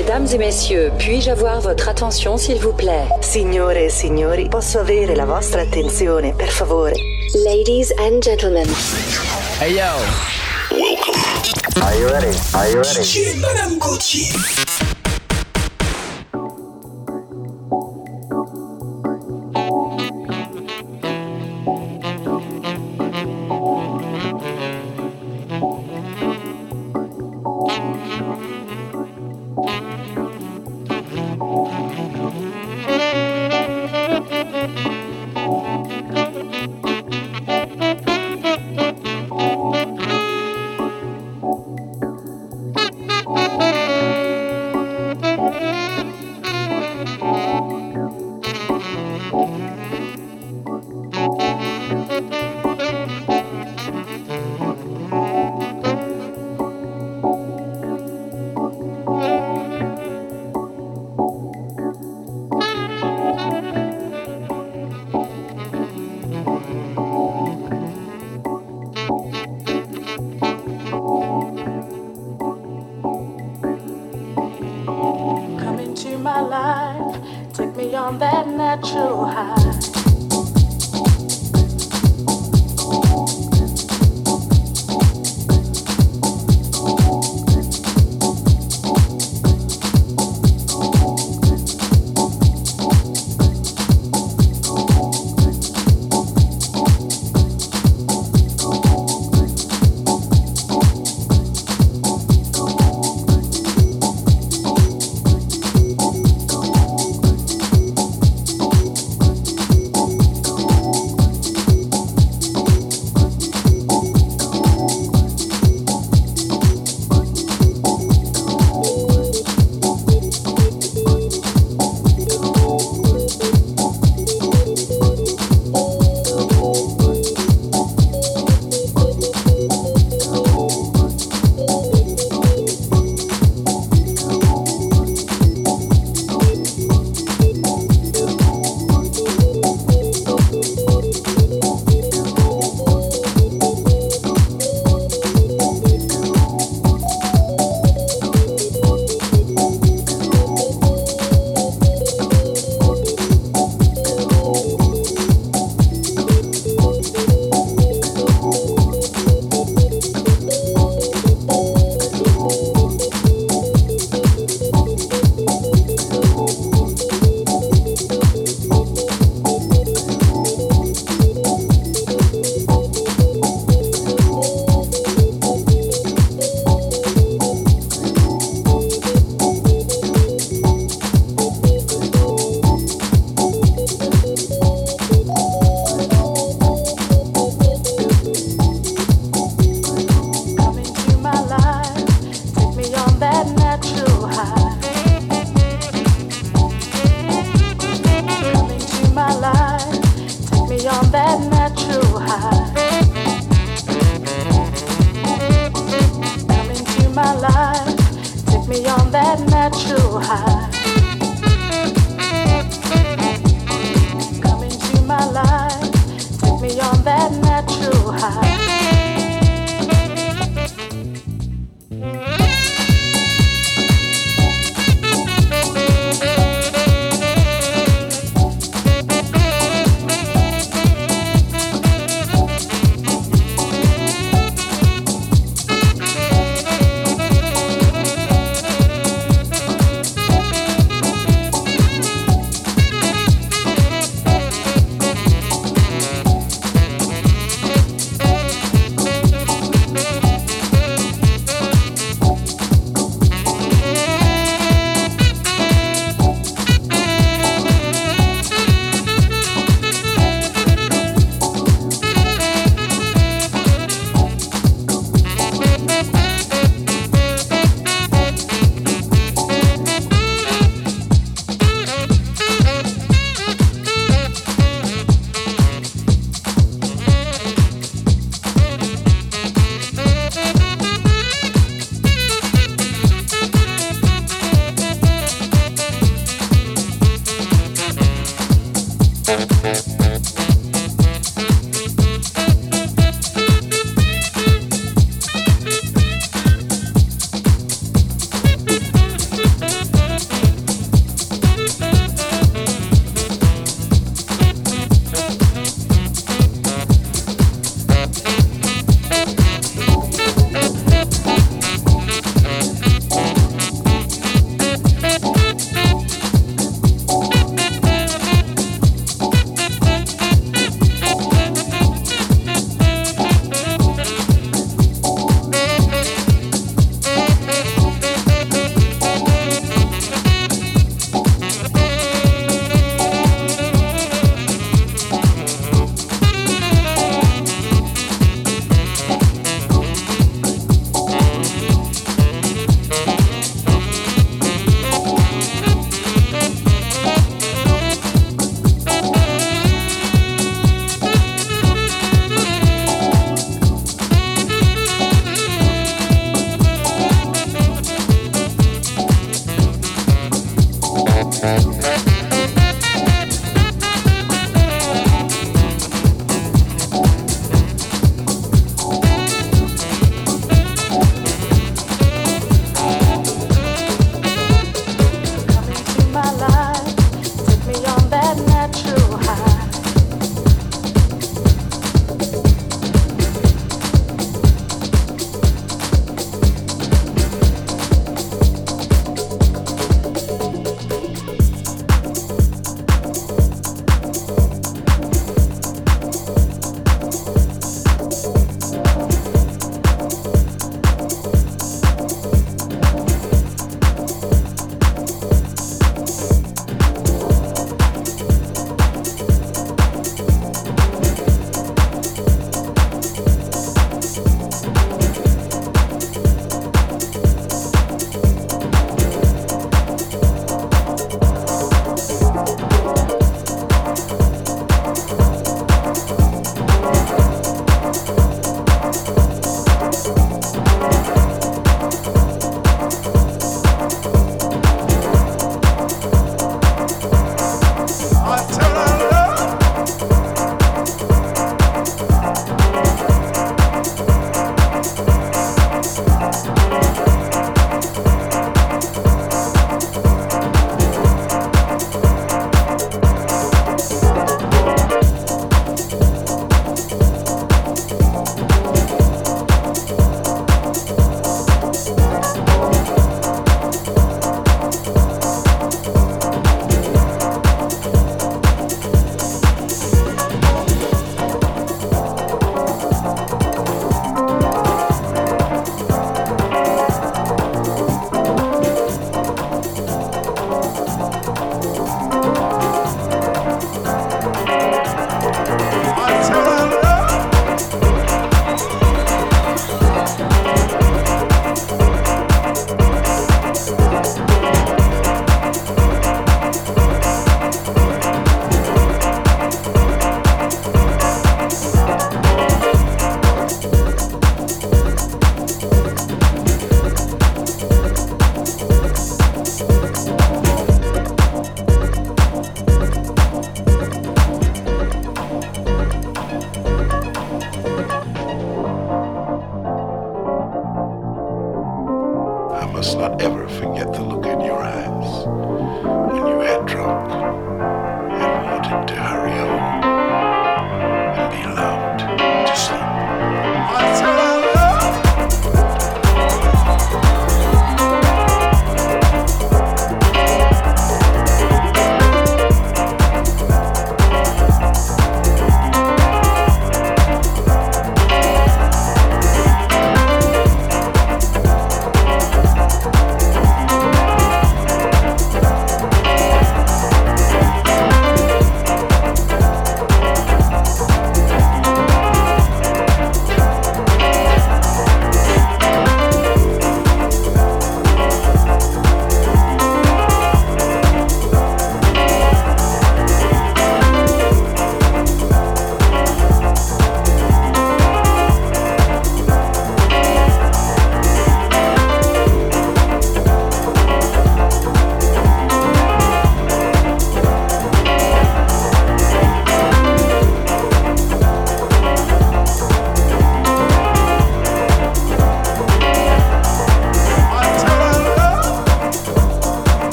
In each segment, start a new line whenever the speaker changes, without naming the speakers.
Mesdames et messieurs, puis-je avoir votre attention s'il vous plaît?
Signore e signori, posso avere la vostra attenzione, per favore?
Ladies and gentlemen.
Hey yo.
Welcome.
Are you ready? Are you ready?
Madame Gauthier.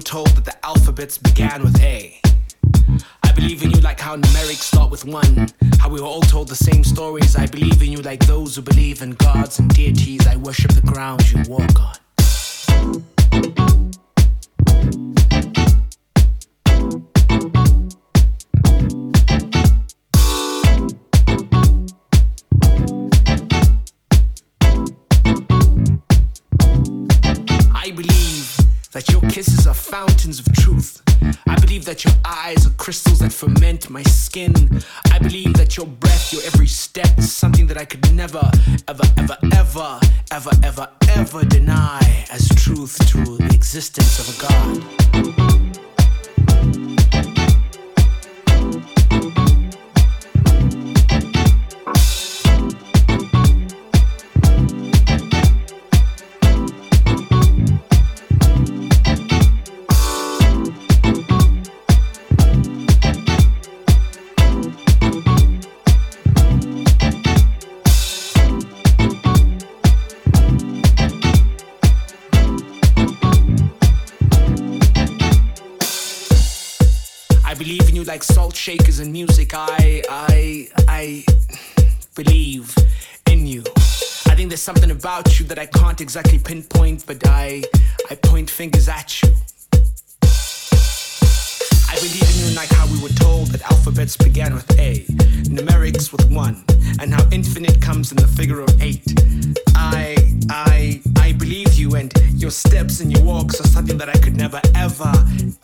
Told that the alphabets began with A. I believe in you like how numerics start with one. How we were all told the same stories. I believe in you like those who believe in gods and deities. I worship the ground you walk on. I believe that your kisses fountains of truth. I believe that your eyes are crystals that ferment my skin. I believe that your breath, your every step is something that I could never, ever, ever, ever, ever, ever, ever deny as truth to the existence of a God. Like salt shakers and music. I, I, I believe in you. I think there's something about you that I can't exactly pinpoint, but I, I point fingers at you. I believe in you like how we were told that alphabets began with A, numerics with one, and how infinite comes in the figure of eight. I, I, I believe you, and your steps and your walks are something that I could never, ever,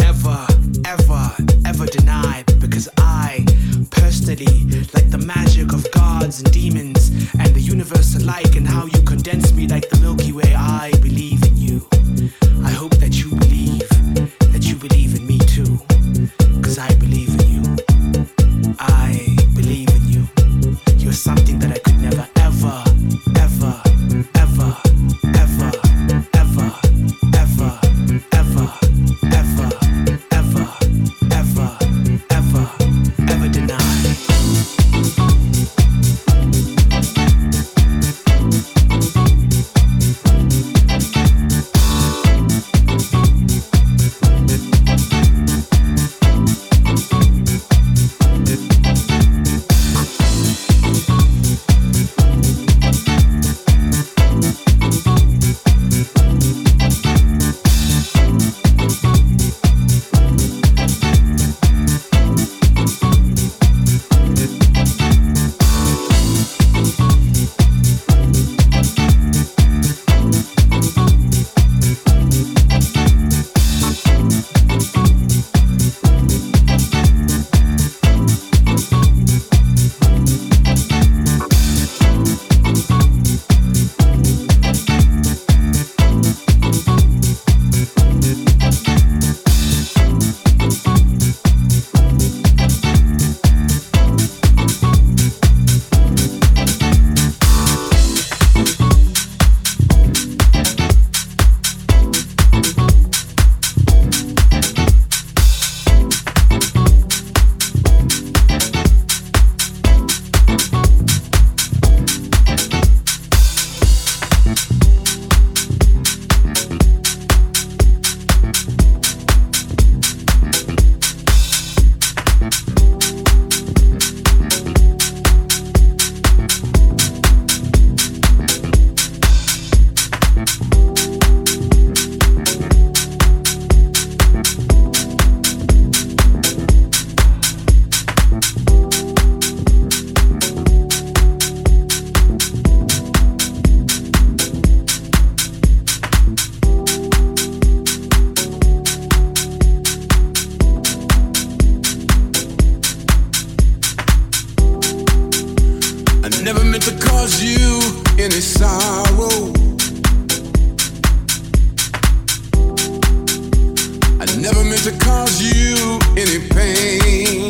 ever, ever, ever deny because I, personally, like the magic of gods and demons and the universe alike, and how you condense me like the Milky Way, I believe in you. I hope that you something that I could Never
meant to cause you any sorrow. I never meant to cause you any pain.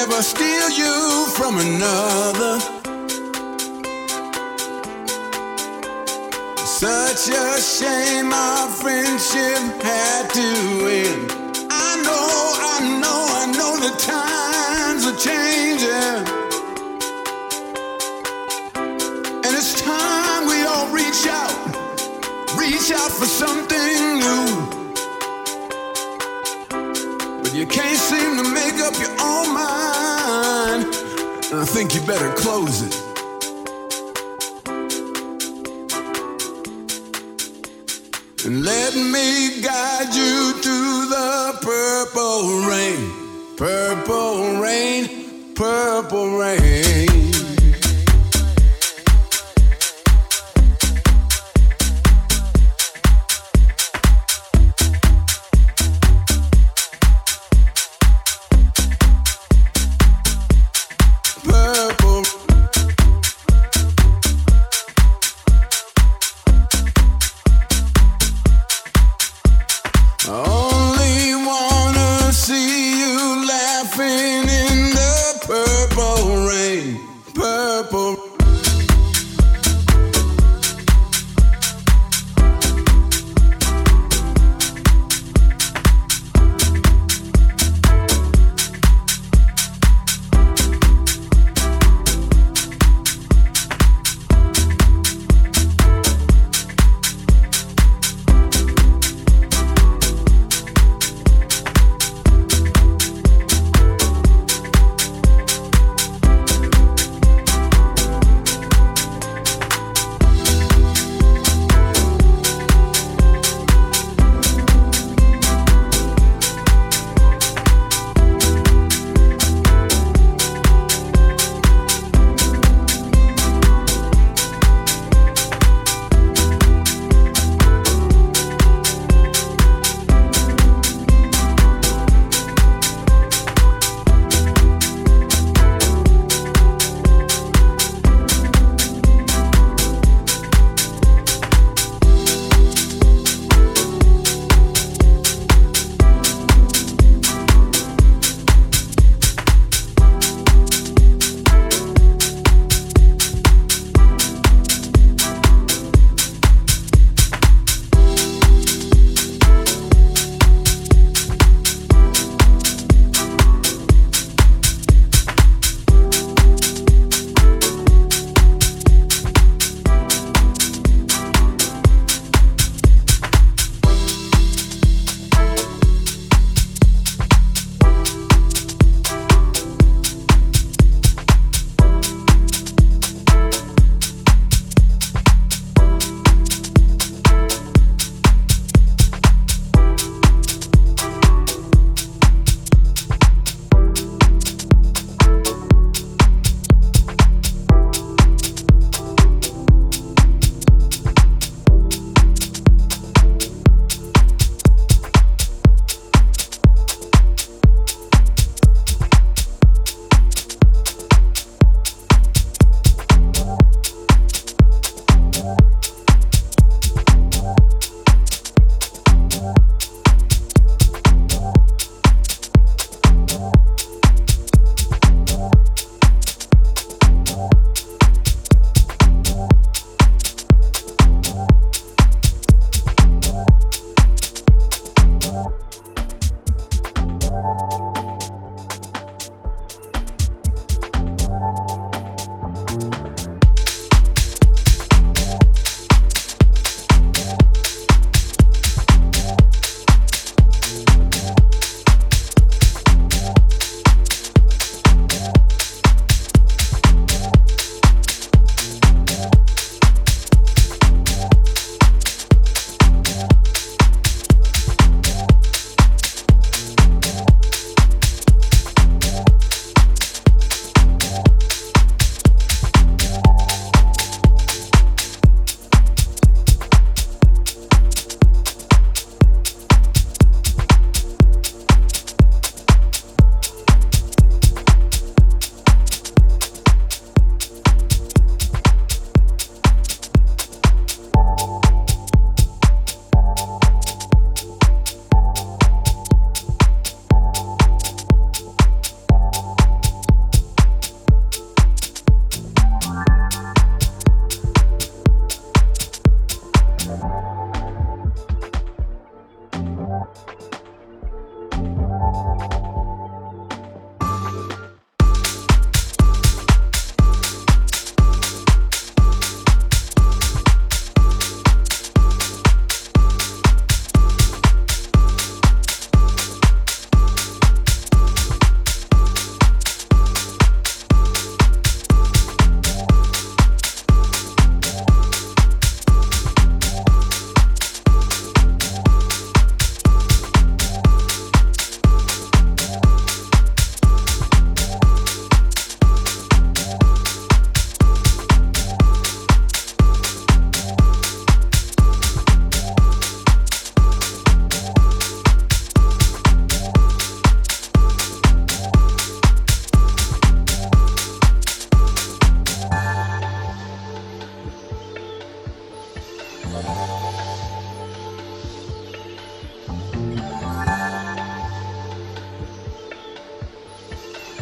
Never steal you from another. Such a shame our friendship had to end. I know, I know, I know the times are changing. And it's time we all reach out, reach out for something think you better close it. And let me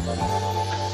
Música